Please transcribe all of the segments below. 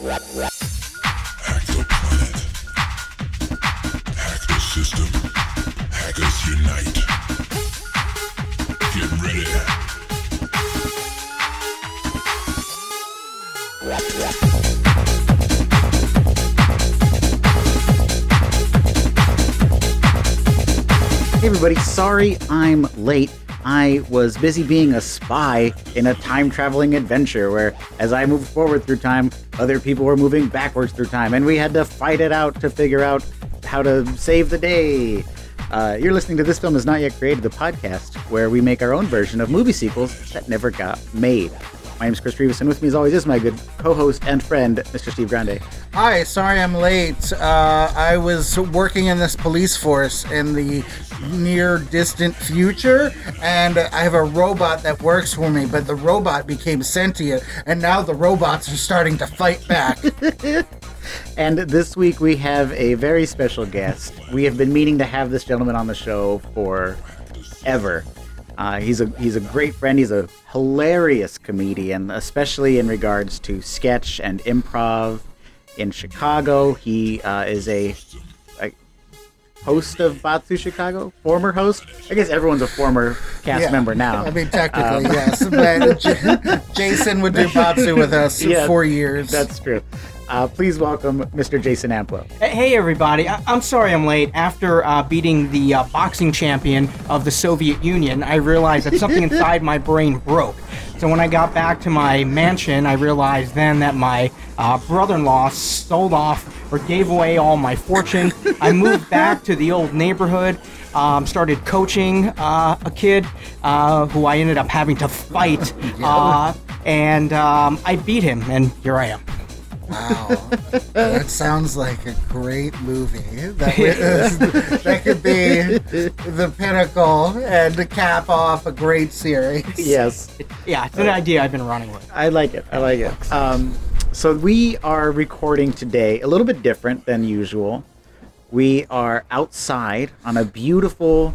Hey everybody, sorry I'm late. I was busy being a spy in a time traveling adventure where, as I moved forward through time, other people were moving backwards through time, and we had to fight it out to figure out how to save the day. Uh, you're listening to This Film Is Not Yet Created, the podcast where we make our own version of movie sequels that never got made. My name is Chris Rivas, and with me, as always, is my good co host and friend, Mr. Steve Grande. Hi, sorry I'm late. Uh, I was working in this police force in the near distant future, and I have a robot that works for me, but the robot became sentient, and now the robots are starting to fight back. And this week we have a very special guest. We have been meaning to have this gentleman on the show for ever. Uh, he's a he's a great friend. He's a hilarious comedian, especially in regards to sketch and improv. In Chicago, he uh, is a, a host of Batsu Chicago, former host. I guess everyone's a former cast Yeah. member now. I mean, technically, yes. But J- Jason would do Batsu with us Yeah, for years. That's true. Uh, please welcome Mr. Jason Amplo. Hey everybody, I- I'm sorry I'm late. After uh, beating the uh, boxing champion of the Soviet Union, I realized that something inside my brain broke. So when I got back to my mansion, I realized then that my uh, brother-in-law sold off or gave away all my fortune. I moved back to the old neighborhood, um, started coaching uh, a kid uh, who I ended up having to fight, uh, and um, I beat him, and here I am. Wow, that sounds like a great movie. That, that could be the pinnacle and to cap off a great series. Yes. Yeah, it's an idea I've been running with. I like it. I like it. Um, so we are recording today a little bit different than usual. We are outside on a beautiful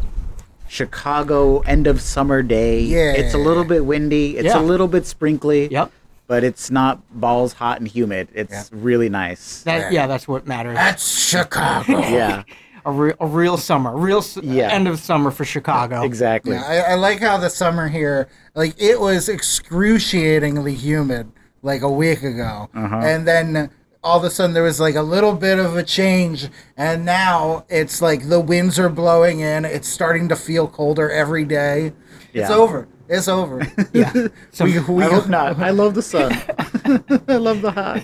Chicago end of summer day. Yeah. It's a little bit windy. It's a little bit sprinkly. Yep. But it's not balls hot and humid. It's Yeah. really nice. That, yeah, that's what matters. That's Chicago. yeah. A, re- a real summer, real s- Yeah. end of summer for Chicago. Exactly. Yeah, I, I like how the summer here, like it was excruciatingly humid like a week ago, Uh-huh. and then all of a sudden there was like a little bit of a change, and now it's like the winds are blowing in. It's starting to feel colder every day. It's over. It's over. Yeah. So, we, we, I hope not. I love the sun. I love the hot.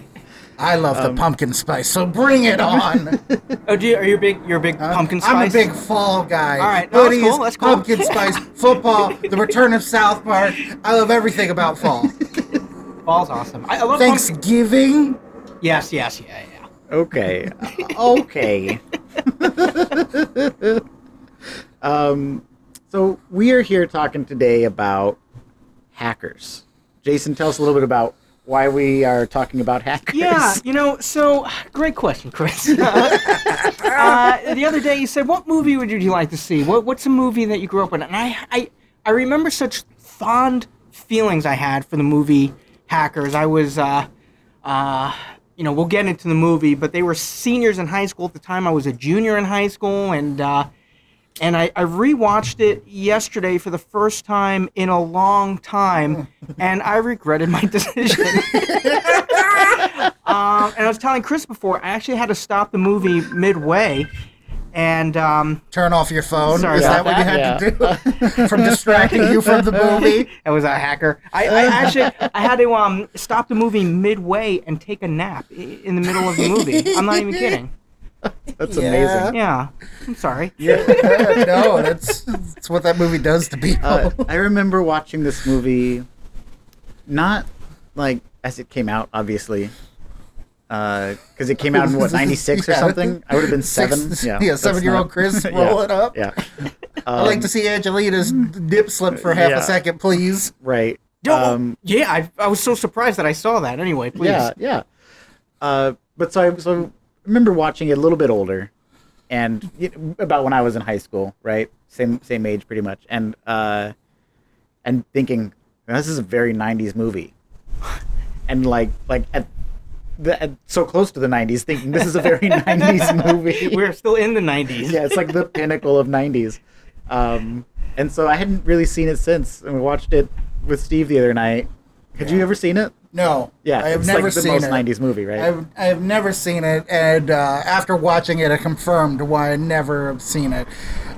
I love Um, the pumpkin spice, so bring it on. oh, do you, are you big? You're a big pumpkin spice. I'm a big fall guy. All right, no, that's cool, that's cool. pumpkin spice, football, the return of South Park. I love everything about fall. Fall's awesome. I, I love pumpkin. Thanksgiving. Yes, yes, yeah, yeah. Okay. okay. um, so we are here talking today about hackers. Jason, tell us a little bit about why we are talking about hackers. Yeah, you know, so great question, Chris. uh, the other day you said, "What movie would you like to see? What, what's a movie that you grew up with?" And I, I, I remember such fond feelings I had for the movie Hackers. I was, uh, uh, you know, we'll get into the movie, but they were seniors in high school at the time. I was a junior in high school, and uh, and I, I rewatched it yesterday for the first time in a long time, and I regretted my decision. um, and I was telling Chris before, I actually had to stop the movie midway, and um, Turn off your phone. Sorry Is about that what you that. had to do? From distracting you from the movie? I was a hacker. I, I actually I had to um, stop the movie midway and take a nap in the middle of the movie. I'm not even kidding. That's Yeah. amazing. Yeah, I'm sorry. Yeah, no, that's, that's what that movie does to people. Uh, I remember watching this movie, not like as it came out, obviously, because it came out in what '96 or something. I would have been seven. Six- yeah, yeah, seven-year-old not- Chris Yeah, it up. Yeah, I'd like to see Angelina's dip slip for half Yeah. a second, please. right. No, Um, yeah, I, I was so surprised that I saw that. Anyway, please. Yeah, yeah. Uh, but so I, so I remember watching it a little bit older, and about when I was in high school, right? Same same age, pretty much, and uh, and thinking this is a very '90s movie, and like like at the, so close to the 90s, thinking this is a very 90s movie. We're still in the 90s. yeah, it's like the pinnacle of 90s. Um, and so I hadn't really seen it since, and we watched it with Steve the other night. Had you ever seen it? No. Yeah, I have it's never like the seen most it. 90s movie, right? I've, I've never seen it, and uh, after watching it, I confirmed why I never have seen it.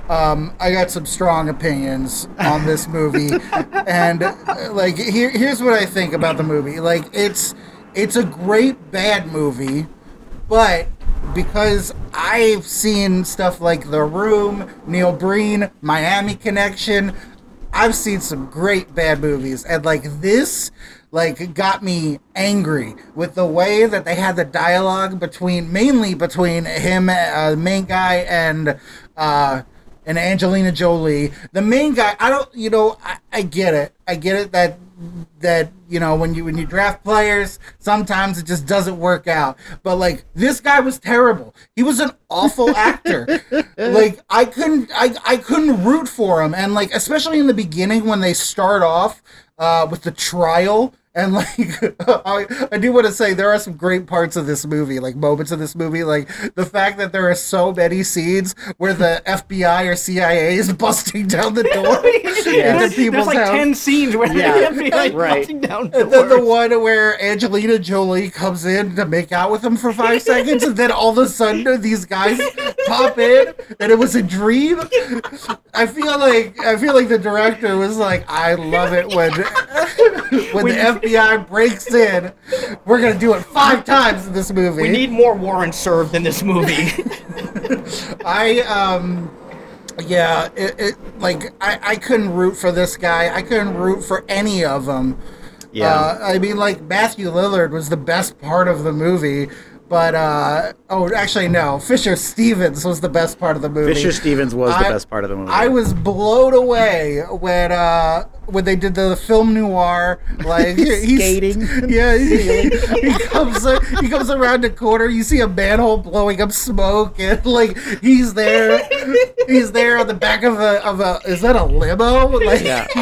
Um, I got some strong opinions on this movie, and uh, like here, here's what I think about the movie. Like it's it's a great bad movie, but because I've seen stuff like The Room, Neil Breen, Miami Connection, I've seen some great bad movies, and like this, like got me angry with the way that they had the dialogue between, mainly between him, uh, the main guy, and uh, and Angelina Jolie. The main guy, I don't, you know, I, I get it, I get it that that you know when you when you draft players sometimes it just doesn't work out. But like this guy was terrible. He was an awful actor like i couldn't I, I couldn't root for him and like especially in the beginning when they start off uh with the trial and like I, I do want to say there are some great parts of this movie like moments of this movie like the fact that there are so many scenes where the fbi or cia is busting down the door Yeah. There's, people's there's like house. 10 scenes where Yeah, they like right. busting down And then the one where Angelina Jolie comes in to make out with him for five seconds, and then all of a sudden these guys pop in, and it was a dream. I feel like I feel like the director was like, "I love it when when the FBI breaks in. We're gonna do it five times in this movie." We need more warrants served in this movie. I um yeah, it, it like I, I couldn't root for this guy. I couldn't root for any of them. Yeah. Uh, I mean, like Matthew Lillard was the best part of the movie, but uh, oh, actually no, Fisher Stevens was the best part of the movie. Fisher Stevens was the best part of the movie. I was blown away when uh when they did the film noir, like he's Skating. Yeah, he, he comes uh, he comes around the corner. You see a manhole blowing up smoke, and like he's there, he's there on the back of a of a is that a limo? Like yeah.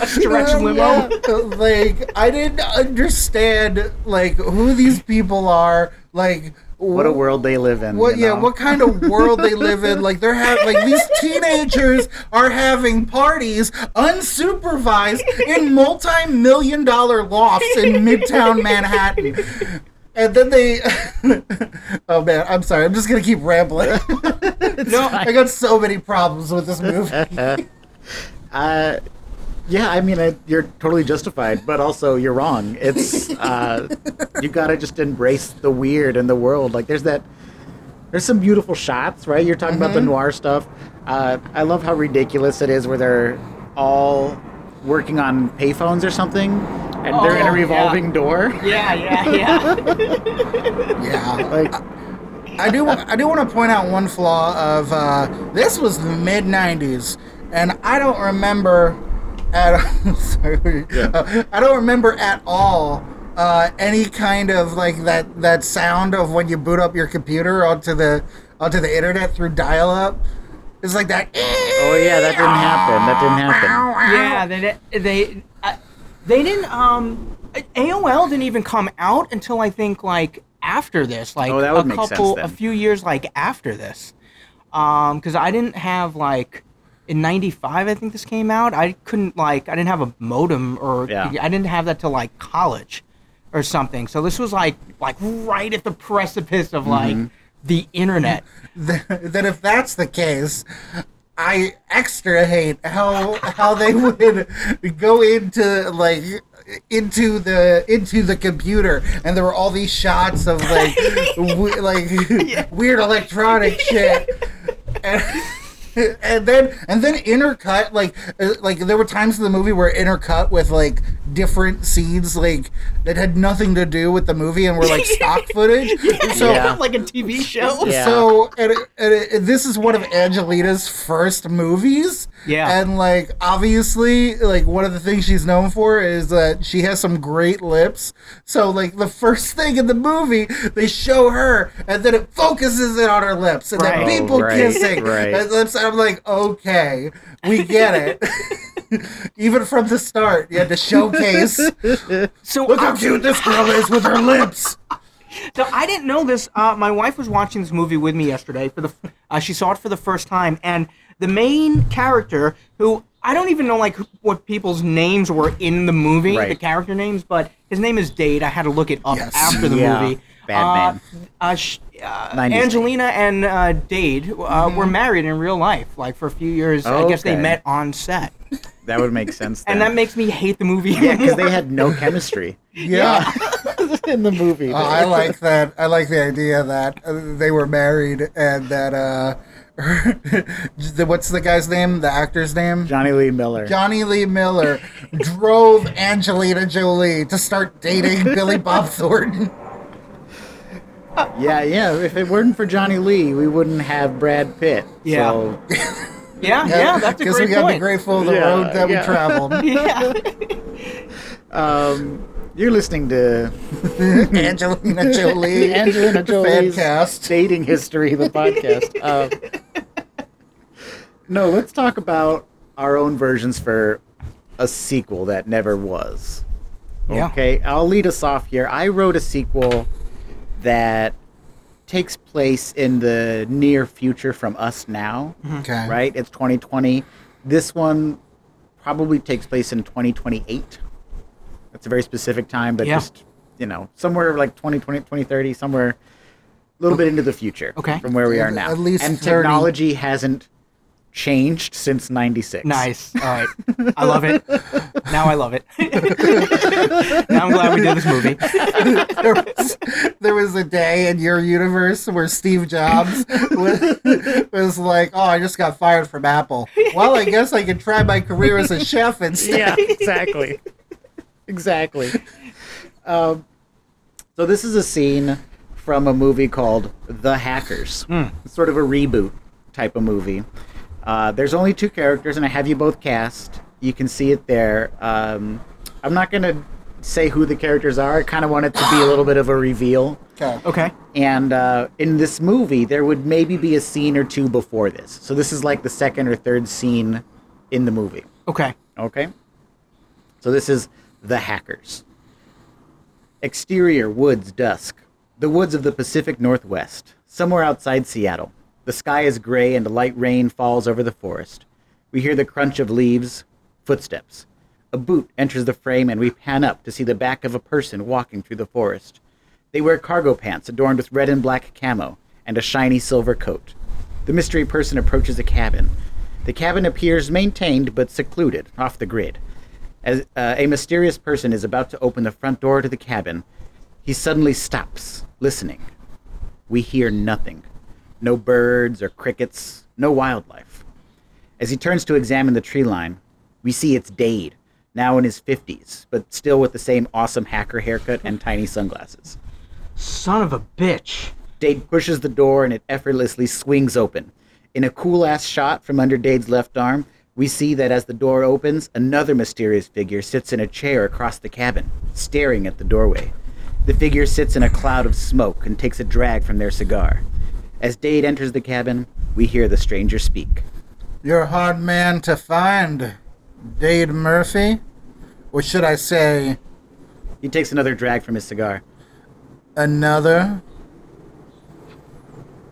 a stretch limo. yeah. Like I didn't understand like who these people are. Like What a world they live in. what you yeah know? what kind of world they live in like they're having like these teenagers are having parties unsupervised in multi-million dollar lofts in midtown manhattan and then they oh man i'm sorry i'm just gonna keep rambling No, i got so many problems with this movie Uh, yeah, I mean, I, you're totally justified, but also you're wrong. It's uh, you gotta just embrace the weird in the world. Like, there's that. There's some beautiful shots, right? You're talking about the noir stuff. Uh, I love how ridiculous it is, where they're all working on payphones or something, and they're in Oh, a revolving yeah. door. yeah, yeah, yeah. yeah Like, I do. I do want to point out one flaw of uh, this was the mid '90s, and I don't remember at. sorry, Yeah. uh, I don't remember at all uh, any kind of like that that sound of when you boot up your computer onto the onto the internet through dial-up. It's like that. oh yeah, that didn't happen. That didn't happen. yeah, they they uh, they didn't um AOL didn't even come out until I think like after this, like Oh, that would a make sense couple a few years like after this. Um cuz I didn't have like in 95 I think this came out. I couldn't like I didn't have a modem or Yeah. I didn't have that till like college or something. So this was like like right at the precipice of like Mm-hmm. the internet. that if that's the case, I extra hate how how they would go into like into the into the computer and there were all these shots of like w- like weird electronic shit and, and then and then intercut like uh, like there were times in the movie where intercut with like different scenes like that had nothing to do with the movie and were like stock footage so Yeah. like a TV show. Yeah. so, and, and, and this is one of Angelina's first movies. Yeah. And, like, obviously, like, one of the things she's known for is that she has some great lips. So, like, the first thing in the movie, they show her, and then it focuses in on her lips, and Right. then people Oh, right, kissing. right. And lips, and I'm like, okay, we get it. Even from the start, you had to showcase. So Look how cute this girl is with her lips. So I didn't know this. Uh, my wife was watching this movie with me yesterday. For the, uh, she saw it for the first time, and the main character, who I don't even know like what people's names were in the movie, Right. the character names, but his name is Dade. I had to look it up Yes. after the Yeah. movie. Bad uh, name. Uh, sh- uh, 90s. Angelina and uh, Dade uh, were married in real life, like for a few years. I guess they met on set, That would make sense. and that makes me hate the movie. yeah, because they had no chemistry Yeah. in the movie. Uh, I like that. I like the idea that uh, they were married and that uh, what's the guy's name? The actor's name? Jonny Lee Miller. Jonny Lee Miller drove Angelina Jolie to start dating Billy Bob Thornton. Yeah, yeah. If it weren't for Jonny Lee, we wouldn't have Brad Pitt. Yeah. So, yeah, yeah, that's a Because great we got to be grateful the Yeah, road that yeah. we traveled. yeah. um, you're listening to Angelina Jolie. Angelina Jolie's Fancast. dating history, the podcast. Um, no, let's talk about our own versions for a sequel that never was. Yeah. Okay, I'll lead us off here. I wrote a sequel that takes place in the near future from us now. Mm-hmm. Okay. Right? It's 2020. This one probably takes place in 2028. That's a very specific time, but Yeah. just, you know, somewhere like 2020, 2030, somewhere a little bit into the future Okay. from where we are now. At least and 30. technology hasn't changed since 96. Nice. All right. I love it. Now I love it. now I'm glad we did this movie. there, was, there was a day in your universe where Steve Jobs was, was like, "Oh, I just got fired from Apple. Well, I guess I could try my career as a chef instead." yeah, exactly. exactly. Um, so this is a scene from a movie called The Hackers. It's sort of a reboot type of movie. Uh, there's only two characters, and I have you both cast. You can see it there. Um, I'm not going to say who the characters are. I kind of want it to be a little bit of a reveal. Okay. Okay. And uh, in this movie, there would maybe be a scene or two before this. So this is like the second or third scene in the movie. Okay. Okay. So this is the hackers. Exterior woods dusk. The woods of the Pacific Northwest, somewhere outside Seattle. The sky is gray and a light rain falls over the forest. We hear the crunch of leaves, footsteps. A boot enters the frame and we pan up to see the back of a person walking through the forest. They wear cargo pants adorned with red and black camo and a shiny silver coat. The mystery person approaches a cabin. The cabin appears maintained but secluded, off the grid. As uh, a mysterious person is about to open the front door to the cabin, he suddenly stops, listening. We hear nothing. No birds or crickets, no wildlife. As he turns to examine the tree line, we see it's Dade, now in his 50s, but still with the same awesome hacker haircut and tiny sunglasses. Son of a bitch. Dade pushes the door and it effortlessly swings open. In a cool ass shot from under Dade's left arm, we see that as the door opens, another mysterious figure sits in a chair across the cabin, staring at the doorway. The figure sits in a cloud of smoke and takes a drag from their cigar. As Dade enters the cabin, we hear the stranger speak. You're a hard man to find, Dade Murphy, or should I say, He takes another drag from his cigar. another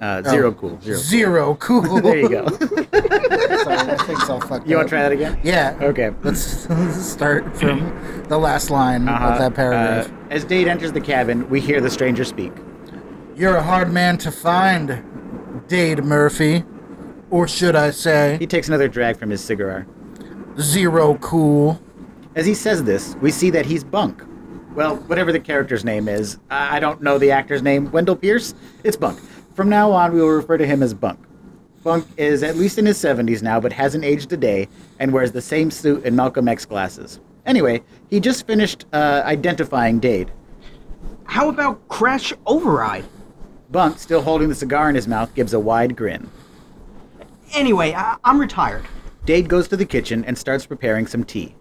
Uh, zero cool. Zero. zero cool? There you go. Sorry, I think so. Fucked You want to try that again? Yeah. Okay. Let's, let's start from the last line Uh-huh. of that paragraph. Uh, as Dade enters the cabin, we hear the stranger speak. You're a hard man to find, Dade Murphy, or should I say, He takes another drag from his cigar. zero cool. As he says this, we see that he's Bunk. Well, whatever the character's name is, I I don't know the actor's name. Wendell Pierce? It's Bunk. From now on, we will refer to him as Bunk. Bunk is at least in his 70s now, but hasn't aged a day, and wears the same suit and Malcolm X glasses. Anyway, he just finished uh, identifying Dade. How about Crash Override? Bunk, still holding the cigar in his mouth, gives a wide grin. Anyway, I- I'm retired. Dade goes to the kitchen and starts preparing some tea.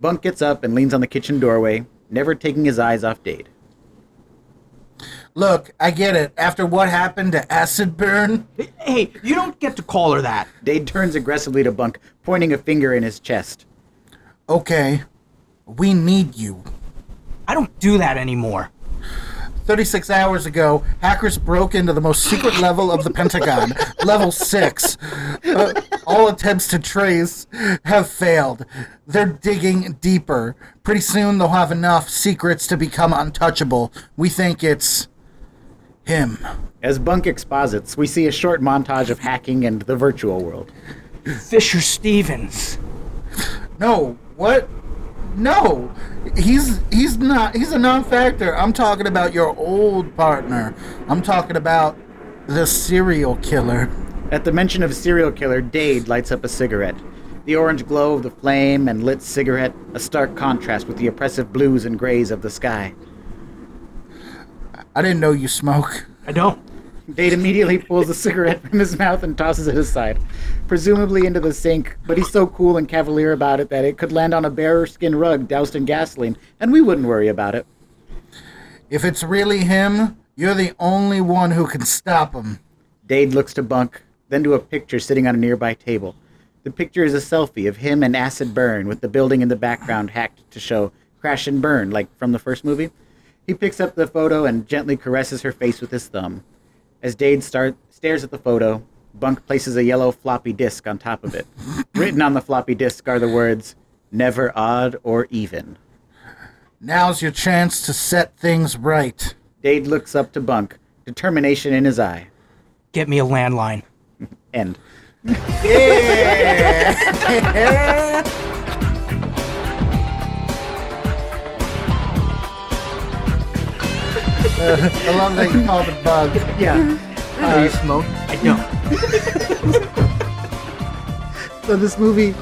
Bunk gets up and leans on the kitchen doorway, never taking his eyes off Dade. Look, I get it. After what happened to Acid Burn, Hey, you don't get to call her that. Dade turns aggressively to Bunk, pointing a finger in his chest. Okay, we need you. I don't do that anymore. 36 hours ago, hackers broke into the most secret level of the Pentagon, level 6. Uh, all attempts to trace have failed. They're digging deeper. Pretty soon, they'll have enough secrets to become untouchable. We think it's him. As Bunk exposits, we see a short montage of hacking and the virtual world. Fisher Stevens. No, what? No, he's he's not. He's a non-factor. I'm talking about your old partner. I'm talking about the serial killer. At the mention of serial killer, Dade lights up a cigarette. The orange glow of the flame and lit cigarette, a stark contrast with the oppressive blues and grays of the sky. I didn't know you smoke. I don't. Dade immediately pulls the cigarette from his mouth and tosses it aside, presumably into the sink, but he's so cool and cavalier about it that it could land on a bearskin rug doused in gasoline, and we wouldn't worry about it. If it's really him, you're the only one who can stop him. Dade looks to Bunk, then to a picture sitting on a nearby table. The picture is a selfie of him and Acid Burn, with the building in the background hacked to show crash and burn, like from the first movie. He picks up the photo and gently caresses her face with his thumb. As Dade start, stares at the photo, Bunk places a yellow floppy disk on top of it. Written on the floppy disk are the words, never odd or even. Now's your chance to set things right. Dade looks up to Bunk, determination in his eye. Get me a landline. End. I love that you called it bug. Yeah. Do you smoke? I don't. So this movie,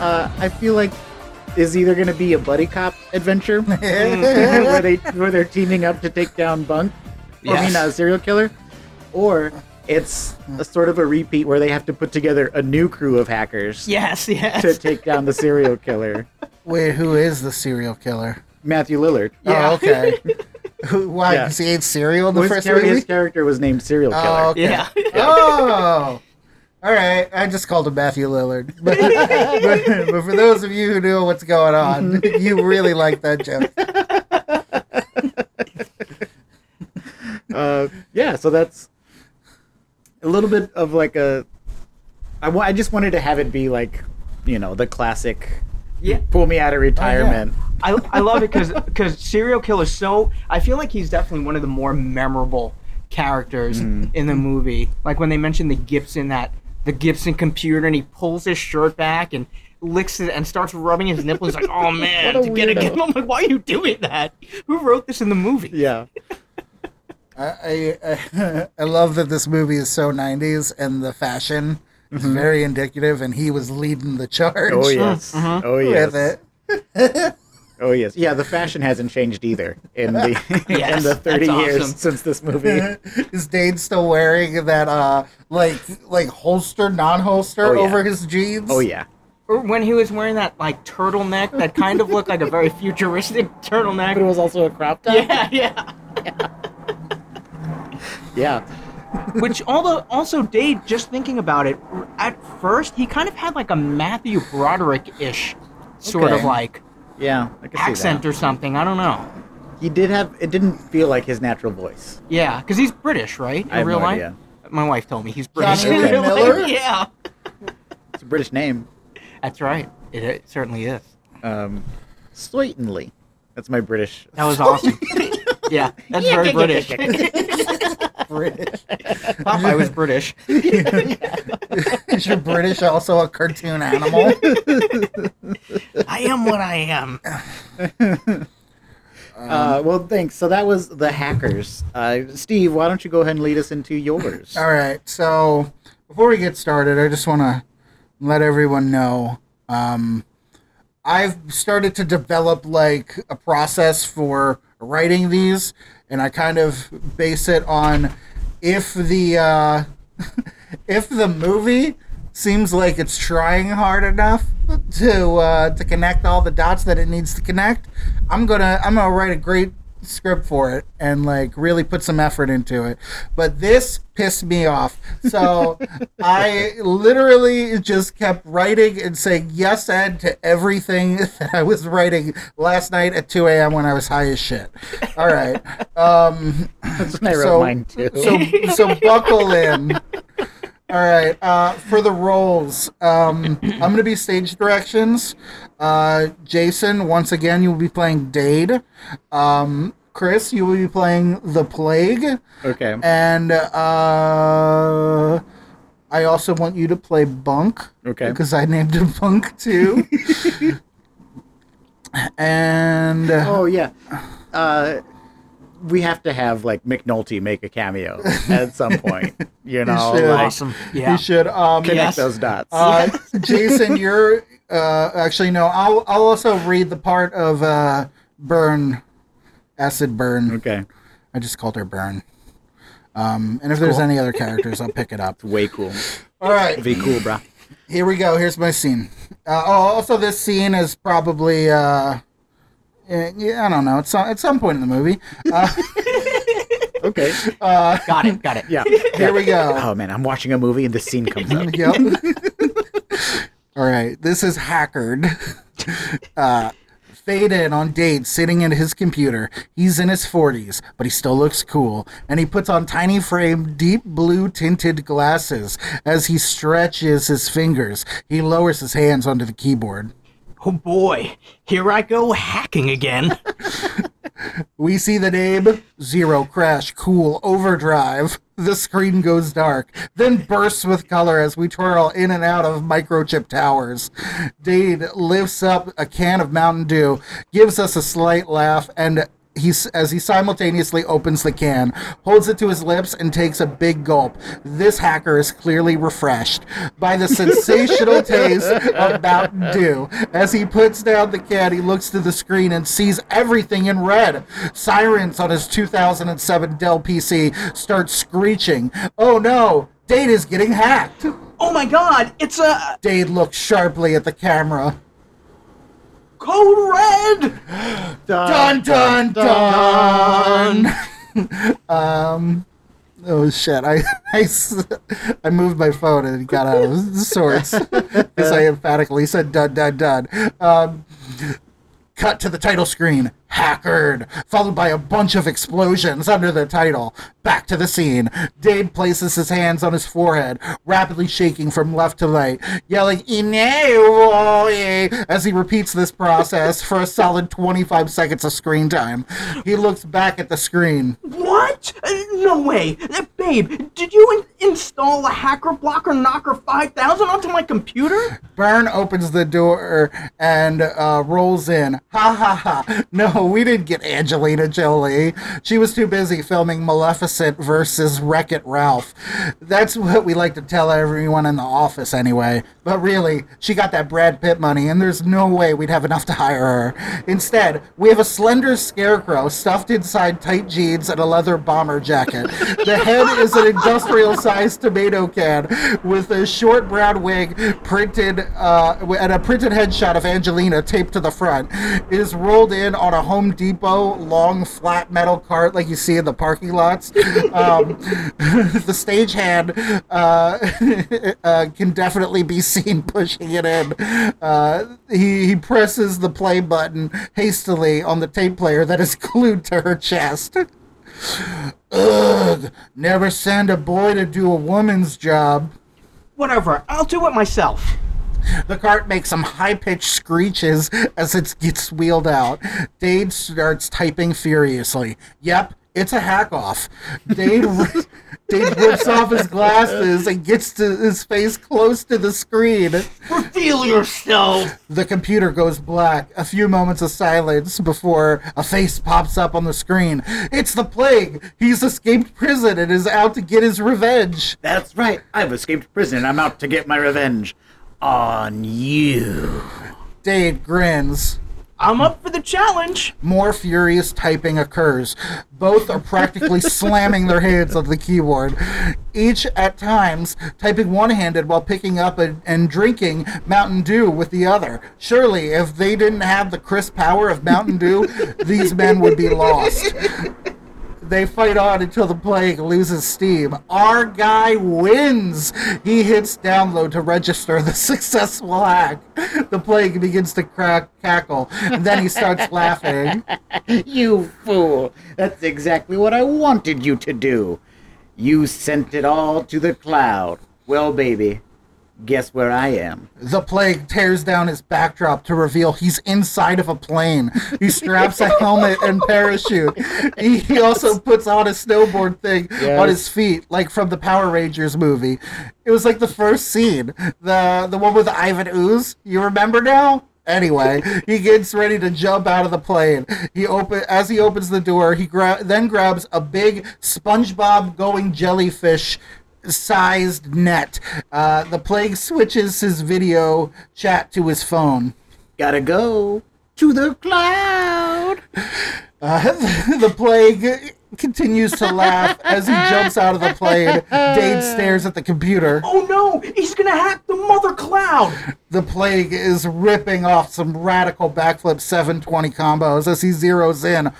uh, I feel like, is either going to be a buddy cop adventure where they where they're teaming up to take down Bunk, or I mean, a serial killer, or it's a sort of a repeat where they have to put together a new crew of hackers Yes, yes. to take down the serial killer, Wait, who is the serial killer? Matthew Lillard. Oh, okay. Who- Why? Yeah. Because he ate cereal in the His, first char- his character was named Serial Killer. Oh, okay. yeah. Oh! All right. I just called him Matthew Lillard. But, but, but for those of you who know what's going on, you really like that joke. uh, yeah, so that's a little bit of like a. I just wanted to have it be like, you know, the classic Yeah. pull me out of retirement. I, I love it because because serial killer is so I feel like he's definitely one of the more memorable characters Mm-hmm. in the movie. Like when they mentioned the Gibson that the Gibson computer and he pulls his shirt back and licks it and starts rubbing his nipples like oh man What a to get it weirdo. again. I'm like why are you doing that? Who wrote this in the movie? Yeah. I, I, I love that this movie is so 90s and the fashion is mm-hmm. very indicative, and he was leading the charge Oh yes. Uh-huh. Uh-huh. Oh yes. with it. Oh yes. Yeah, the fashion hasn't changed either in the in Yes, the 30 that's years awesome. since this movie. Is Dade still wearing that uh like like holster, non-holster Oh, yeah. over his jeans? Oh yeah. Or when he was wearing that like turtleneck that kind of looked like a very futuristic turtleneck, But it was also a crop top. Yeah, Yeah, yeah. Yeah. Which although also Dave, just thinking about it, at first he kind of had like a Matthew Broderick-ish sort of like Yeah. Accent or something. I don't know. He did have it didn't feel like his natural voice. Yeah, because he's British, right? In I have real no life. idea. My wife told me he's British. Jonny in Lee real life. Miller? Yeah, It's a British name. that's right. It, it certainly is. Um Slaytonly. That's my British. That was awesome. yeah, that's very British. British. Popeye was British. Is your British also a cartoon animal? I am what I am. Uh, well, thanks. So that was the hackers. Uh, Steve, why don't you go ahead and lead us into yours? All right. So before we get started, I just want to let everyone know um, I've started to develop like a process for writing these, and I kind of base it on if the uh, if the movie seems like it's trying hard enough to uh, to connect all the dots that it needs to connect, I'm gonna I'm gonna write a great script for it and like really put some effort into it. But this pissed me off. So I literally just kept writing and saying yes and to everything that I was writing last night at 2 a.m. when I was high as shit. All right. Um, That's when I wrote so, mine too. so so buckle in. All right. Uh, for the roles, um, I'm going to be stage directions. Uh, Jason, once again, you will be playing Dade. Um, Chris, you will be playing the Plague. okay. And uh, I also want you to play Bunk. Okay. Because I named him Bunk too. and uh, Oh yeah. Uh, we have to have like McNulty make a cameo at some point. You know, should. like Awesome. you Yeah. should um, connect Yes. those dots. Uh, Jason, you're uh, actually no. I'll I'll also read the part of uh, burn, acid burn. okay. I just called her burn. Um, and if there's any other characters, I'll pick it up. Way cool. All right, Be cool, brah. here we go. Here's my scene. Uh, oh, also this scene is probably uh, eh, yeah, I don't know. It's at some point in the movie. Uh, Okay. Got it. Got it. Yeah. here we go. Oh man, I'm watching a movie and this scene comes up. Yep. All right. This is Hackard. Uh, fade in on Dade sitting at his computer. He's in his 40s, but he still looks cool. And he puts on tiny frame, deep blue tinted glasses. As he stretches his fingers, he lowers his hands onto the keyboard. Oh boy, here I go hacking again. We see the name Zero Crash Cool Overdrive. The screen goes dark, then bursts with color as we twirl in and out of microchip towers. Dade lifts up a can of Mountain Dew, gives us a slight laugh, and he's as he simultaneously opens the can, holds it to his lips, and takes a big gulp. This hacker is clearly refreshed by the sensational taste of Mountain Dew. As he puts down the can, he looks to the screen and sees everything in red. Sirens on his 2007 Dell PC start screeching. Oh no! Dade is getting hacked. oh my god, it's a Dade looks sharply at the camera. Code red. Dun dun dun. um. Oh shit! I, I, I moved my phone and it got out of sorts because I emphatically said dun dun dun. Um, cut to the title screen. Hackard, followed by a bunch of explosions under the title. Back to the scene. Dade places his hands on his forehead, rapidly shaking from left to right, yelling "Inewoye" as he repeats this process for a solid 25 seconds of screen time. He looks back at the screen. What? Uh, No way. Uh, Babe, did you in- install a hacker blocker knocker 5000 onto my computer? Burn opens the door and uh, rolls in. Ha ha ha. No, we didn't get Angelina Jolie. She was too busy filming Maleficent versus Wreck It Ralph. That's what we like to tell everyone in the office anyway. But really, she got that Brad Pitt money, and there's no way we'd have enough to hire her. Instead, we have a slender scarecrow stuffed inside tight jeans and a leather bomber jacket. The head is an industrial sized tomato can with a short brown wig printed uh, and a printed headshot of Angelina taped to the front. It is rolled in on a Home Depot long flat metal cart like you see in the parking lots. Um, the stagehand uh, uh, can definitely be seen pushing it in. Uh, he, he presses the play button hastily on the tape player that is glued to her chest. Ugh, never send a boy to do a woman's job. Whatever, I'll do it myself. The cart makes some high pitched screeches as it gets wheeled out. Dade starts typing furiously. Yep, it's a hack off. Dade, Dade rips off his glasses and gets to his face close to the screen. Reveal yourself. The computer goes black. A few moments of silence before a face pops up on the screen. It's the plague. He's escaped prison and is out to get his revenge. That's right. I've escaped prison. And I'm out to get my revenge on you. Dade grins. I'm up for the challenge. More furious typing occurs. Both are practically slamming their hands on the keyboard, each at times typing one handed while picking up a, and drinking Mountain Dew with the other. Surely, if they didn't have the crisp power of Mountain Dew, these men would be lost. They fight on until the plague loses steam. Our guy wins. He hits download to register the successful hack. The plague begins to crack, cackle, and then he starts laughing. You fool! That's exactly what I wanted you to do. You sent it all to the cloud. Well, baby, guess where I am? The plague tears down his backdrop to reveal he's inside of a plane. He straps a helmet and parachute. He, he also puts on a snowboard thing Yes. on his feet, like from the Power Rangers movie. It was like the first scene, the the one with Ivan Ooze. You remember now? Anyway, he gets ready to jump out of the plane. He open as he opens the door. He gra- then grabs a big SpongeBob going jellyfish sized net. Uh, the plague switches his video chat to his phone. Gotta go to the cloud. Uh, the plague continues to laugh as he jumps out of the plane. Dade stares at the computer. Oh no, he's gonna hack the mother cloud. The plague is ripping off some radical backflip 720 combos as he zeroes in.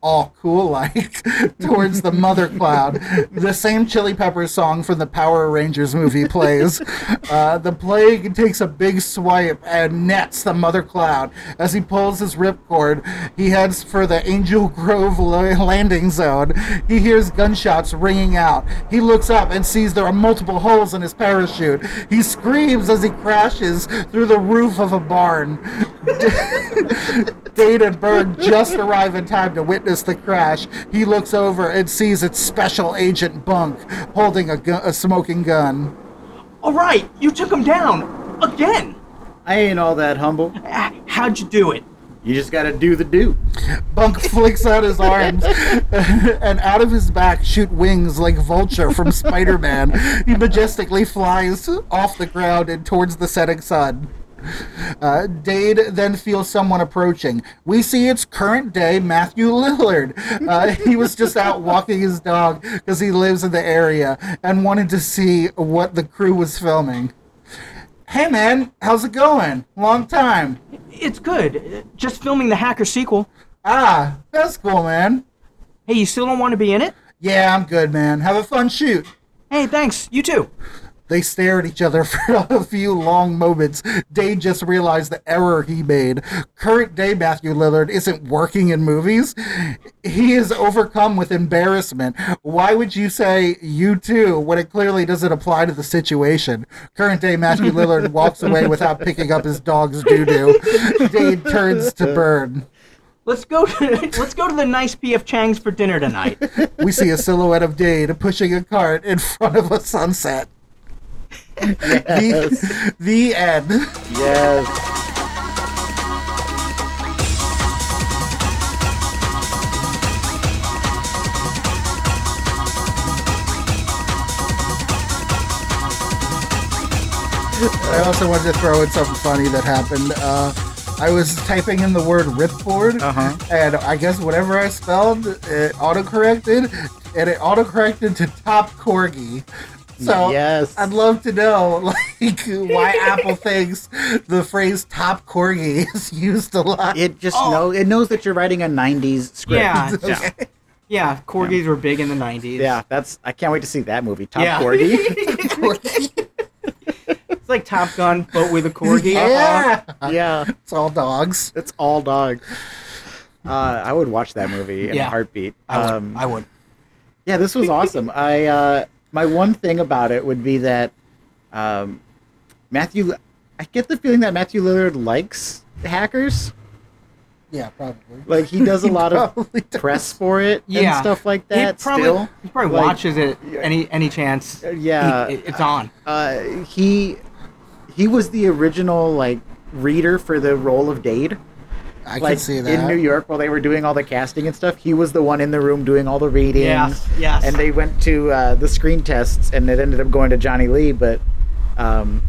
All cool like towards the mother cloud. The same Chili Peppers song from the Power Rangers movie plays. Uh, the plague takes a big swipe and nets the mother cloud. As he pulls his ripcord, he heads for the Angel Grove landing zone. He hears gunshots ringing out. He looks up and sees there are multiple holes in his parachute. He screams as he crashes through the roof of a barn. And Berg just arrive in time to witness the crash. He looks over and sees it's Special Agent Bunk holding a, gu- a smoking gun. All right, you took him down again. I ain't all that humble. How'd you do it? You just gotta do the do. Bunk flicks out his arms, and out of his back shoot wings like Vulture from Spider Man. He majestically flies off the ground and towards the setting sun. Uh, Dade then feels someone approaching. We see it's current day Matthew Lillard. Uh, he was just out walking his dog because he lives in the area and wanted to see what the crew was filming. Hey man, how's it going? Long time. It's good. Just filming the hacker sequel. Ah, that's cool, man. Hey, you still don't want to be in it? Yeah, I'm good, man. Have a fun shoot. Hey, thanks. You too. They stare at each other for a few long moments. Dade just realized the error he made. Current day Matthew Lillard isn't working in movies. He is overcome with embarrassment. Why would you say you too when it clearly doesn't apply to the situation? Current day Matthew Lillard walks away without picking up his dog's doo doo. Dade turns to Bird. Let's go to let's go to the nice PF Chang's for dinner tonight. We see a silhouette of Dade pushing a cart in front of a sunset. The, the end. Yes. I also wanted to throw in something funny that happened. Uh, I was typing in the word ripcord, Uh-huh. and I guess whatever I spelled, it autocorrected, and it autocorrected to top corgi. So Yes. I'd love to know, like, why Apple thinks the phrase "top corgi" is used a lot. It just Oh. know it knows that you're writing a '90s script. Yeah, yeah. yeah. Corgis were big in the '90s. Yeah, that's. I can't wait to see that movie. Top Yeah. Corgi. It's like Top Gun, but with a corgi. yeah, yeah, it's all dogs. it's all dogs. Uh, I would watch that movie in Yeah. a heartbeat. I would. Um, I would. Yeah, this was awesome. I uh, my one thing about it would be that um, Matthew. I get the feeling that Matthew Lillard likes hackers. Yeah, probably. Like he does a lot of does. press for it Yeah. and stuff like He that. probably, still, he probably Like, watches it any any chance. yeah. he- it's on. uh, he he was the original like reader for the role of Dade. I like can see that. in New York while they were doing all the casting and stuff. He was the one in the room doing all the readings. Yes, yes. And they went to uh, the screen tests, and it ended up going to Jonny Lee. But um,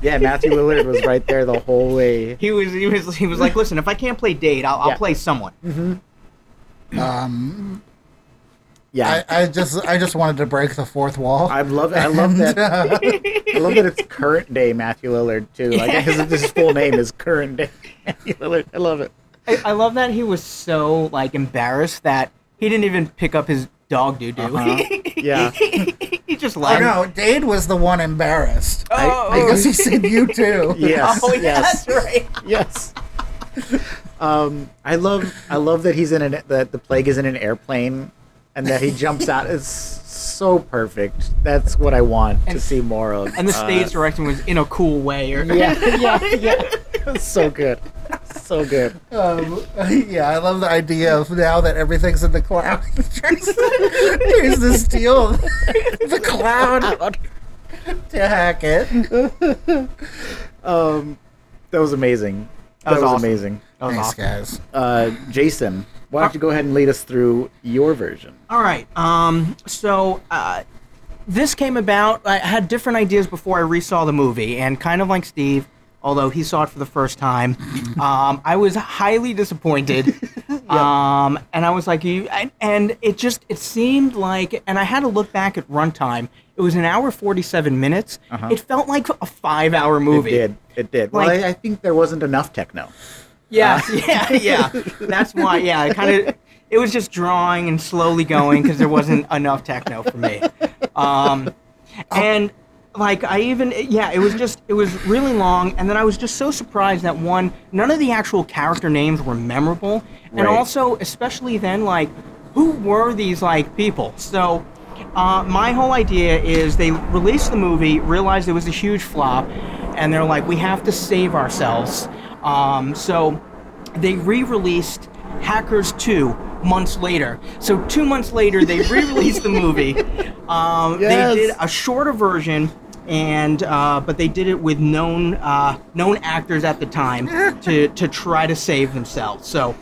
Yeah, Matthew Lillard was right there the whole way. He was he was he was like, listen, if I can't play Dade, I'll, I'll play someone. Um, Yeah, I, I just I just wanted to break the fourth wall. I love I love that. I love that it's current day Matthew Lillard too. Like his, his full name is current day Matthew Lillard. I love it. I, I love that he was so like embarrassed that he didn't even pick up his dog doo doo. Uh-huh. Yeah. he just Oh left. no, Dade was the one embarrassed Oh, because he said you too. Yes. oh, yeah, yes. that's right. Yes. Um, I love I love that he's in an that the plague is in an airplane, and that he jumps out. It's so perfect. That's what I want to see more of. And the Uh, stage direction was in a cool way. Or, yeah, yeah, yeah. It's so good, so good. Um, yeah, I love the idea of now that everything's in the cloud. There's the steel, the cloud to hack it. Um, that was amazing. That, That was was, awesome. amazing. That was Thanks, awesome. guys. Uh, Jason, why don't you go ahead and lead us through your version? All right. Um. So, uh, this came about. I had different ideas before I resaw the movie, and kind of like Steve, although he saw it for the first time, um, I was highly disappointed. Um, and I was like, you, and, and it just it seemed like, and I had to look back at runtime. It was an hour forty-seven minutes. Uh-huh. It felt like a five-hour movie. It did. It did. well, I, I think there wasn't enough techno. Yeah, yeah, yeah. That's why. Yeah, it kind of. It was just drawing and slowly going because there wasn't enough techno for me. Um, and like I even yeah, it was just it was really long, and then I was just so surprised that one none of the actual character names were memorable, and also especially then like who were these like people? So. Uh, my whole idea is they released the movie, realized it was a huge flop, and they're like, we have to save ourselves. Um, so they re-released Hackers 2 months later. So two months later, they re-released the movie. Um, Yes. They did a shorter version, and uh, but they did it with known uh, known actors at the time to to try to save themselves. So.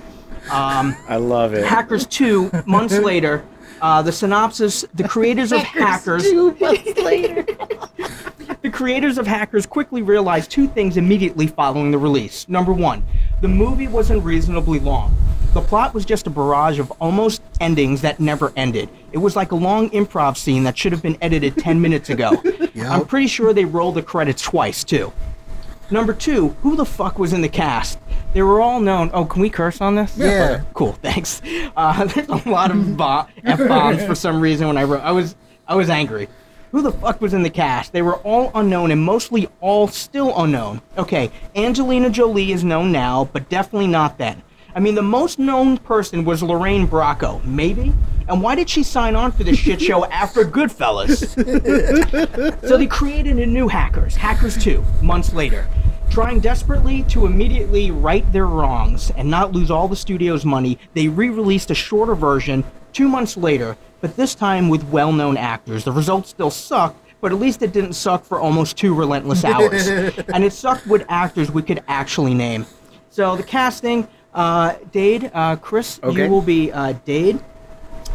Um, I love it. Hackers 2 months later. Uh, the synopsis: The creators of Hackers, Two months later. the creators of Hackers quickly realized two things immediately following the release. Number one, the movie was unreasonably long. The plot was just a barrage of almost endings that never ended. It was like a long improv scene that should have been edited 10 minutes ago. I'm pretty sure they rolled the credits twice, too. Number two, who the fuck was in the cast? They were all known. Oh, can we curse on this? Yeah. Cool, thanks. Uh, there's a lot of bo- f bombs for some reason when I wrote. I was I was angry. Who the fuck was in the cast? They were all unknown and mostly all still unknown. Okay, Angelina Jolie is known now, but definitely not then. I mean, the most known person was Lorraine Bracco, maybe. And why did she sign on for this shit show after Goodfellas? So they created a new Hackers, Hackers 2, months later. Trying desperately to immediately right their wrongs and not lose all the studio's money, they re released a shorter version two months later, but this time with well known actors. The results still sucked, but at least it didn't suck for almost two relentless hours. and it sucked with actors we could actually name. So the casting, uh, Dade, uh, Chris, Okay. you will be uh, Dade.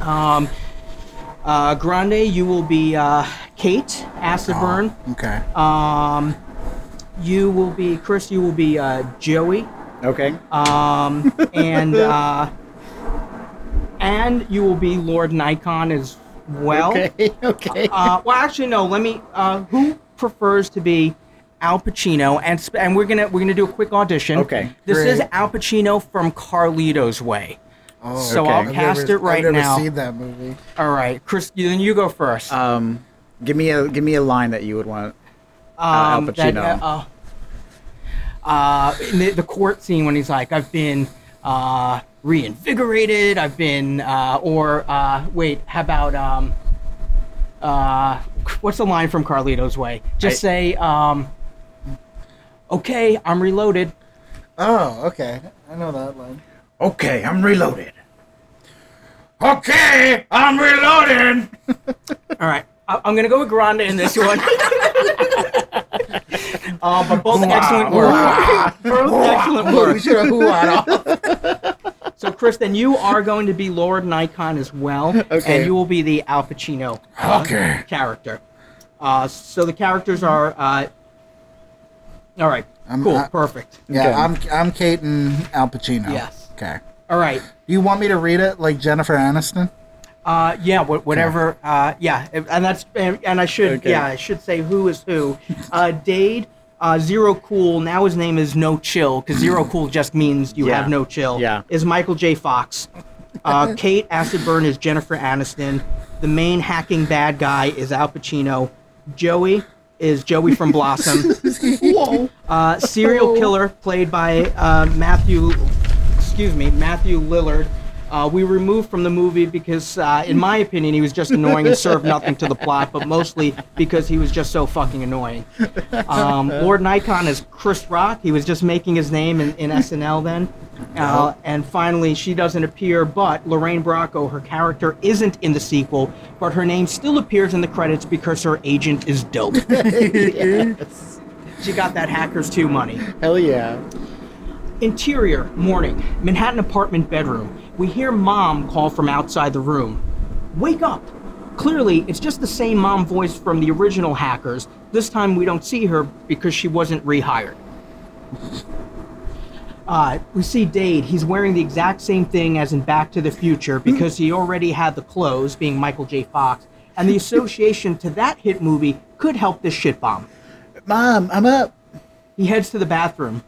Um, uh, Grande, you will be uh, Kate Acid Burn. Okay. Um, you will be Chris. You will be uh, Joey. Okay. Um, and uh, and you will be Lord Nikon as well. Okay. Okay. Uh, well, actually, no. Let me. Uh, who prefers to be Al Pacino? And sp- and we're gonna we're gonna do a quick audition. Okay. This is Al Pacino from Carlito's Way. Oh, So Okay. I'll I've cast never, it right I've never now. seen that movie. All right, Chris. Then you go first. um, give me a give me a line that you would want. Al um, that, Pacino. uh, uh, in the, the court scene when he's like, "I've been uh, reinvigorated. I've been," uh, or uh, wait, how about um, uh, what's the line from Carlito's Way? Just I- say, um, "Okay, I'm reloaded." Oh, okay. I know that line. Okay, I'm reloaded. Okay, I'm reloading. All right, I- I'm gonna go with Grande in this one. uh, but both excellent work. both excellent Oh, work. we should have hooed off. So, Chris, then you are going to be Lord Nikon as well, Okay. and you will be the Al Pacino uh, Okay. character. Uh, so the characters are uh, All right. cool. I- Perfect. Yeah, Okay. I'm I'm Kate and Al Pacino. Yes. Okay. All right. Do you want me to read it like Jennifer Aniston? Uh, yeah, wh- whatever. Uh, yeah, and that's and, and I should Okay. yeah I should say who is who. Uh, Dade, uh, Zero Cool. Now his name is No Chill because Zero Cool just means you Yeah. have no chill. Yeah. Is Michael J. Fox. Uh, Kate Acid Burn is Jennifer Aniston. The main hacking bad guy is Al Pacino. Joey is Joey from Blossom. Whoa. Uh, serial killer played by uh, Matthew, excuse me, Matthew Lillard. Uh, we removed from the movie because, uh, in my opinion, he was just annoying and served nothing to the plot, but mostly because he was just so fucking annoying. Um, Lord Nikon is Chris Rock. He was just making his name in, in SNL then. Uh, and finally, she doesn't appear, but Lorraine Bracco, her character, isn't in the sequel, but her name still appears in the credits because her agent is dope. yes. She got that Hackers 2 money. Hell yeah. Interior, morning, Manhattan apartment bedroom. We hear mom call from outside the room. Wake up! Clearly, it's just the same mom voice from the original hackers. This time we don't see her because she wasn't rehired. Uh, we see Dade. He's wearing the exact same thing as in Back to the Future because he already had the clothes, being Michael J. Fox, and the association to that hit movie could help this shit bomb. Mom, I'm up. He heads to the bathroom.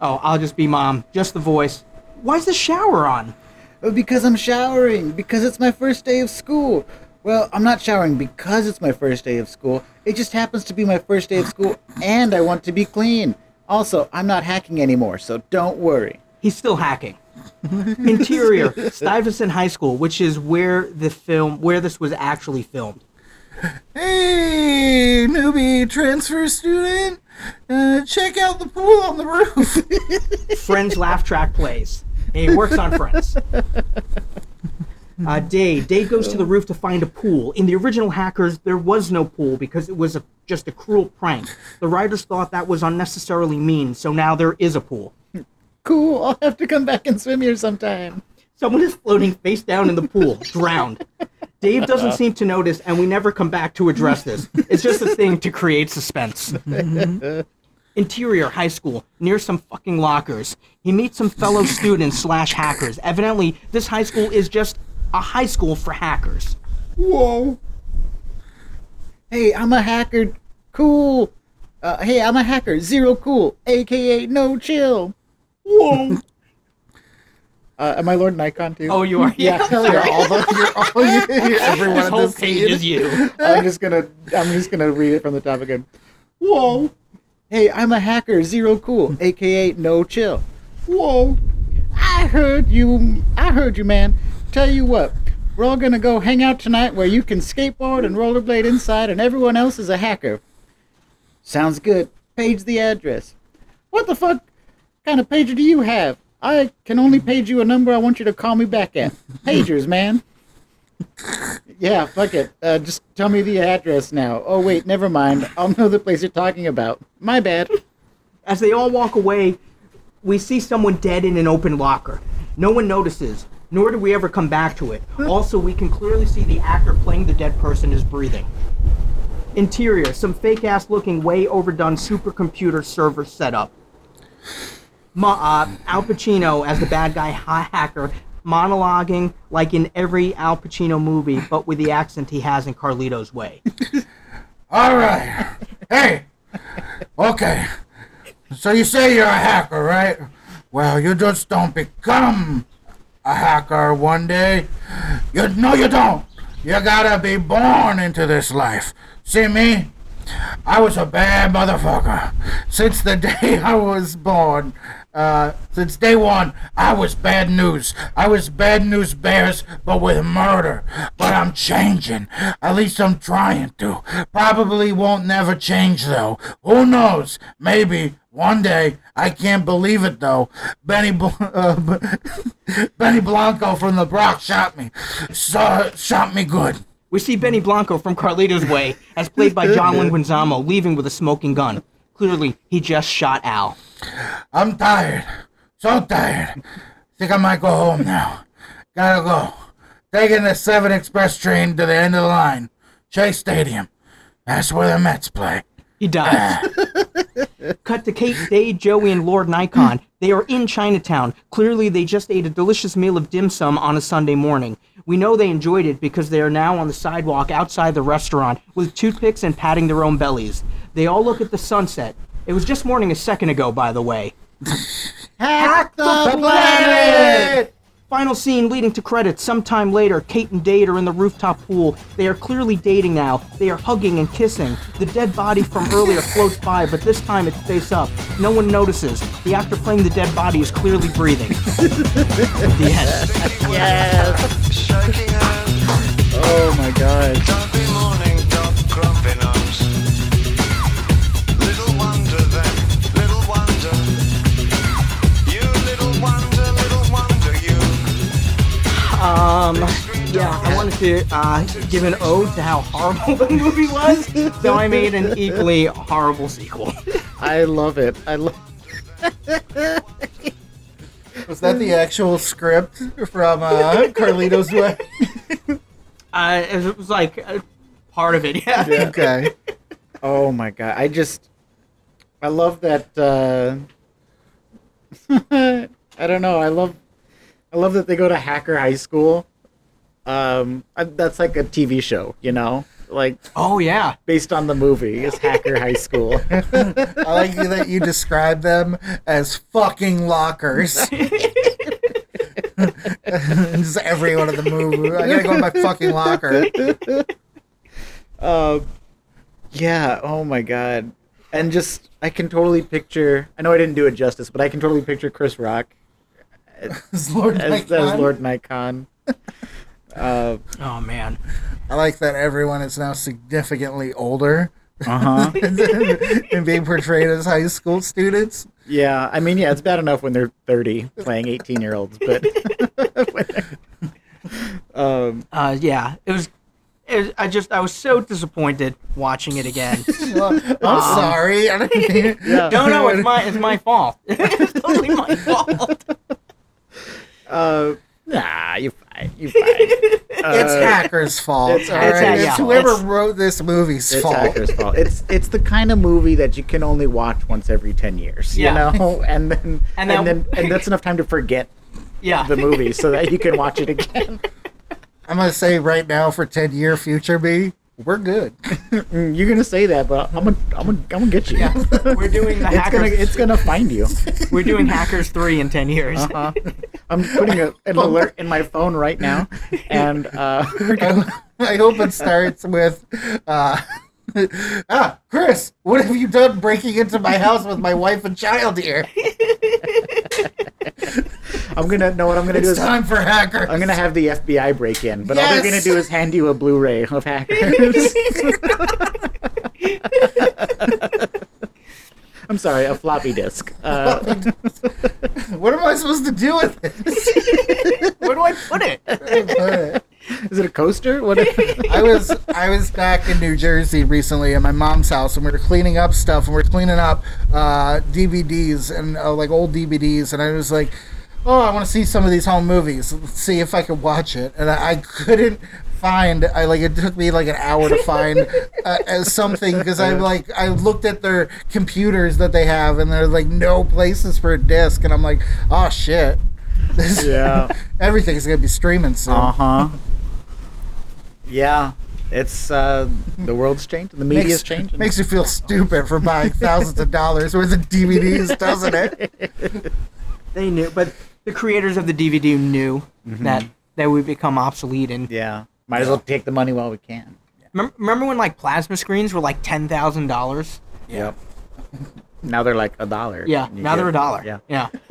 Oh, I'll just be mom. Just the voice. Why's the shower on? Oh, Because I'm showering. Because it's my first day of school. Well, I'm not showering because it's my first day of school. It just happens to be my first day of school, and I want to be clean. Also, I'm not hacking anymore, so don't worry. He's still hacking. Interior, Stuyvesant High School, which is where the film, where this was actually filmed. Hey, newbie transfer student, uh, check out the pool on the roof. Friends laugh track plays. And he works on Friends. Uh, Dade. Dade goes to the roof to find a pool. In the original Hackers, there was no pool because it was a, just a cruel prank. The writers thought that was unnecessarily mean, so now there is a pool. Cool, I'll have to come back and swim here sometime. Someone is floating face down in the pool, drowned. Dade doesn't seem to notice, and we never come back to address this. It's just a thing to create suspense. Interior high school, near some fucking lockers. He meets some fellow students slash hackers. Evidently, this high school is just a high school for hackers. Whoa. Hey, I'm a hacker. Cool. Uh, hey, I'm a hacker. Zero cool. AKA no chill. Whoa. Uh, am I Lord Nikon too? Oh, you are? yeah. yeah. All the, you're, all you, you're every one This whole this page is you. I'm just gonna I'm just gonna read it from the top again. Whoa. Hey, I'm a hacker, zero cool, aka no chill. Whoa. I heard you I heard you man. Tell you what, we're all gonna go hang out tonight where you can skateboard and rollerblade inside and everyone else is a hacker. Sounds good. Page the address. What the fuck kind of pager do you have? I can only page you a number I want you to call me back at. Pagers, man. Yeah, fuck it. Uh, just tell me the address now. Oh, wait, never mind. I'll know the place you're talking about. My bad. As they all walk away, we see someone dead in an open locker. No one notices, nor do we ever come back to it. Also, we can clearly see the actor playing the dead person is breathing. Interior, some fake ass looking, way overdone supercomputer server setup. Ma- uh, Al Pacino as the bad guy ha- hacker, monologuing like in every Al Pacino movie, but with the accent he has in Carlito's Way. All right. Hey. Okay. So you say you're a hacker, right? Well, you just don't become a hacker one day. You no, you don't. You gotta be born into this life. See me? I was a bad motherfucker since the day I was born. Uh, since day one, I was bad news. I was bad news bears, but with murder. But I'm changing. At least I'm trying to. Probably won't never change though. Who knows? Maybe one day. I can't believe it though. Benny uh, Benny Blanco from the Bronx shot me. So, shot me good. We see Benny Blanco from Carlito's Way, as played by John Leguizamo, leaving with a smoking gun. Clearly, he just shot Al. I'm tired. So tired. Think I might go home now. Gotta go. Taking the 7 Express train to the end of the line. Chase Stadium. That's where the Mets play. He dies. Ah. Cut to Kate, Dade, Joey, and Lord Nikon. They are in Chinatown. Clearly, they just ate a delicious meal of dim sum on a Sunday morning. We know they enjoyed it because they are now on the sidewalk outside the restaurant with toothpicks and patting their own bellies. They all look at the sunset. It was just morning a second ago, by the way. Hack the planet! Final scene leading to credits. Sometime later, Kate and Dade are in the rooftop pool. They are clearly dating now. They are hugging and kissing. The dead body from earlier floats by, but this time it's face up. No one notices. The actor playing the dead body is clearly breathing. the end. Shaking Oh my god. Um, yeah, I wanted to uh, give an ode to how horrible the movie was, so I made an equally horrible sequel. I love it. I love. Was that the actual script from uh, Carlito's Way? Uh, it was like uh, part of it, yeah. Okay. Oh my god. I just. I love that. uh I don't know. I love. I love that they go to Hacker High School. Um, I- that's like a TV show, you know, like Oh yeah. based on the movie. Is Hacker High School? I like that you describe them as fucking lockers. Just everyone in the movie. I gotta go to my fucking locker. Um, yeah. Oh my god. And just, I can totally picture. I know I didn't do it justice, but I can totally picture Chris Rock As Lord as, as Nikon. Lord Nikon. Uh Oh man. I like that everyone is now significantly older Uh huh. and being portrayed as high school students. Yeah, I mean, yeah, it's bad enough when they're 30 playing 18 year olds, but. um, Uh, yeah. It was. It was, I just I was so disappointed watching it again. Well, I'm sorry. I didn't mean- yeah. no, no, it's my it's my fault. it's totally my fault. Uh, nah, you fine. You fine. It's Uh, hackers' fault. it's all hackers' right? It's whoever It's- wrote this movie's It's fault. Hacker's fault. It's it's the kind of movie that you can only watch once every ten years, Yeah. you know, and then And and, then- then and that's enough time to forget Yeah. the movie so that you can watch it again. I'm gonna say right now for ten year future me, we're good. You're gonna say that, but I'm gonna I'm gonna, I'm gonna get you. Yeah. We're doing the It's gonna hackers. it's gonna find you. We're doing hackers three in ten years. Uh, I'm putting a, an alert in my phone right now, and uh, I, I hope it starts with, uh, ah, Chris, what have you done breaking into my house with my wife and child here? I'm gonna know what I'm gonna do It's is time for hackers. I'm gonna have the FBI break in, but all they're gonna do is hand you a Blu-ray of hackers. I'm sorry, a floppy disk. Uh, What am I supposed to do with this? Where do I put it? is it a coaster? What? I was I was back in New Jersey recently at my mom's house, and we were cleaning up stuff, and we are cleaning up uh, DVDs and uh, like old DVDs, and I was like, "Oh, I want to see some of these home movies. Let's see if I could watch it." And I, I couldn't find. I like it took me like an hour to find uh, uh, something because I like I looked at their computers that they have, and there's like no places for a disc, and I'm like, "Oh shit." This, Yeah. everything's gonna be streaming soon. Uh huh. Yeah, it's uh, the world's changing. The media's changing. Makes you feel stupid for buying thousands of dollars worth of DVDs, doesn't it? They knew, but the creators of the DVD knew mm-hmm. that that would become obsolete. And yeah, might as well take the money while we can. remember, remember when like plasma screens were like ten thousand dollars? Yep. Now they're like a dollar. Yeah, You now they're a dollar. Yeah. yeah.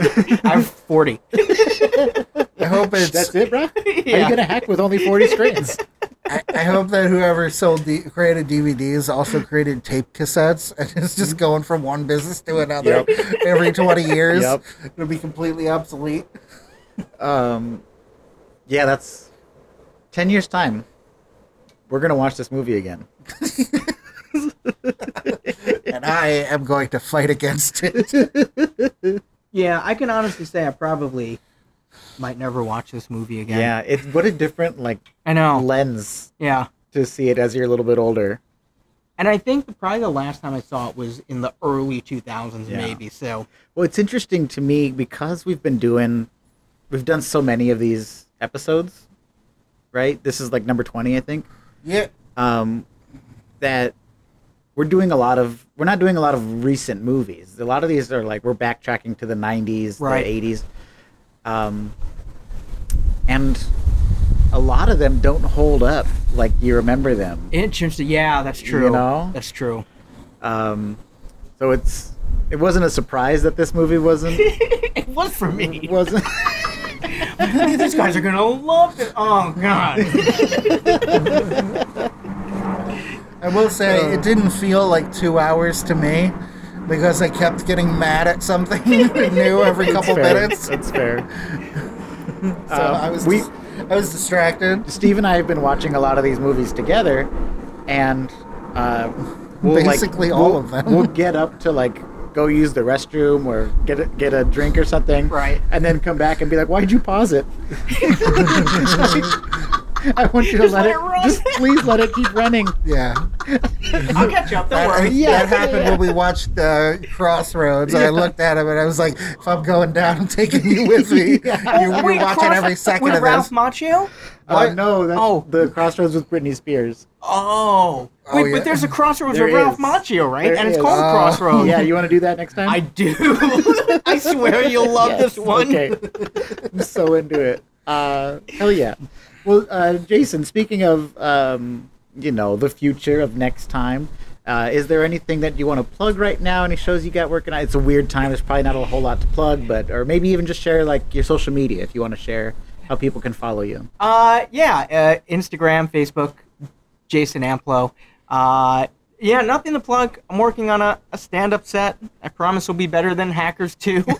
I have forty. I hope it's. That's it, bro. How Yeah. you gonna hack with only forty screens? I, I hope that whoever sold the created DVDs also created tape cassettes, and it's just going from one business to another every twenty years. Yep. It'll be completely obsolete. Um, yeah, that's ten years time. We're gonna watch this movie again. And I am going to fight against it. Yeah, I can honestly say I probably might never watch this movie again. Yeah, it's what a different like I know. lens Yeah. to see it as you're a little bit older. And I think the, probably the last time I saw it was in the early 2000s, Yeah. maybe. So Well, it's interesting to me because we've been doing, we've done so many of these episodes, right? This is like number 20, I think. Yeah. um, that we're doing a lot of we're not doing a lot of recent movies. A lot of these are like we're backtracking to the '90s, Right. the '80s, um, and a lot of them don't hold up like you remember them. interesting. Yeah, that's true. You know? That's true. Um, so it's it wasn't a surprise that this movie wasn't It was for me. It wasn't. These guys are gonna love it. Oh god. I will say it didn't feel like two hours to me because I kept getting mad at something new every couple fair. minutes. That's fair. So I was we- I was distracted. Steve and I have been watching a lot of these movies together, and uh, we'll, like, Basically all we'll- of them. We'll get up to like go use the restroom or get a, get a drink or something, Right. And then come back and be like, "Why'd you pause it?" I want you to Just let, let it. it run. Just please let it keep running. Yeah. I'll catch up. Don't That, worry. Yeah, that happened when we watched uh, Crossroads. and I looked at him and I was like, if I'm going down, I'm taking you with me. You're, you're Wait, watching every second with of Ralph this. Macchio? Uh, What? no, that's Oh. the Crossroads with Britney Spears. Oh. Oh, Wait, yeah. but there's a crossroads There with Ralph is. Macchio, right? There and it's is. called Oh. Crossroads. Yeah, you want to do that next time? I do. I swear you'll love Yes, this one. Okay. I'm so into it. Uh, hell yeah. Well, uh, Jason, speaking of, um, you know, the future of next time, uh, is there anything that you want to plug right now? Any shows you got working on? It's a weird time. There's probably not a whole lot to plug, but, or maybe even just share, like, your social media if you want to share how people can follow you. Uh, yeah, uh, Instagram, Facebook, Jason Amplo. Uh, yeah, nothing to plug. I'm working on a, a stand-up set. I promise will be better than Hackers 2.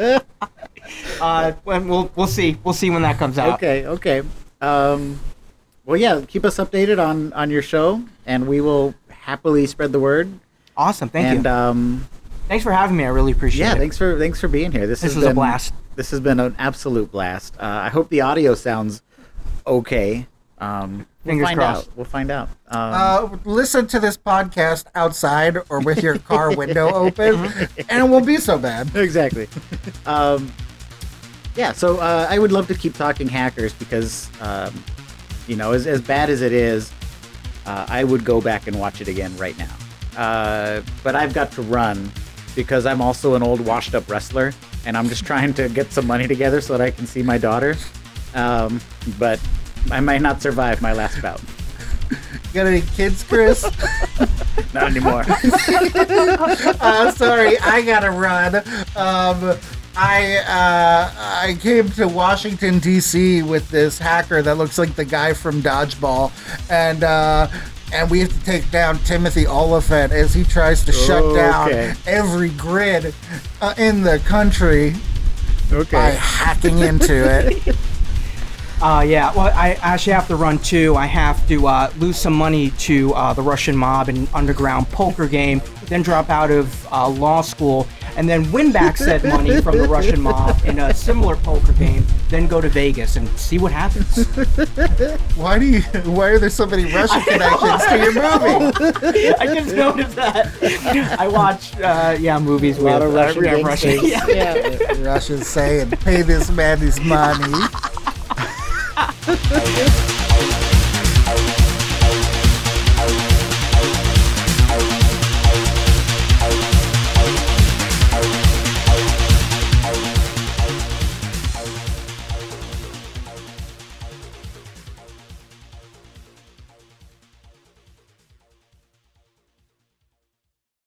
uh, when we'll we'll see. We'll see when that comes out. Okay, okay. Um, well, yeah, keep us updated on, on your show, and we will happily spread the word. Awesome. Thank and, you. And um, Thanks for having me. I really appreciate yeah, it. thanks for thanks for being here. This, This has was a been, blast. This has been an absolute blast. Uh, I hope the audio sounds okay. Um, we'll Fingers find crossed. out. We'll find out. Um, Uh, listen to this podcast outside or with your car window open, and it won't be so bad. exactly. um, yeah, so uh, I would love to keep talking hackers because, um, you know, as, as bad as it is, uh, I would go back and watch it again right now. Uh, but I've got to run because I'm also an old washed up wrestler and I'm just trying to get some money together so that I can see my daughter. Um, but I might not survive my last bout. Got any kids, Chris? Not anymore. uh, sorry, I gotta run. Um, I uh, I came to Washington D.C. with this hacker that looks like the guy from Dodgeball, and uh, and we have to take down Timothy Olyphant as he tries to shut down every grid uh, in the country by okay. hacking into it. Uh, yeah, well, I actually have to run too. I have to uh, lose some money to uh, the Russian mob in an underground poker game, then drop out of uh, law school, and then win back said money from the Russian mob in a similar poker game, then go to Vegas and see what happens. Why do you? Why are there so many Russian connections to your movie? I just noticed that. I watch, uh, yeah, movies A lot with of Russian uh, yeah, gangsters. Russian. Yeah. yeah. Russians saying, "Pay this man his money." Thank you.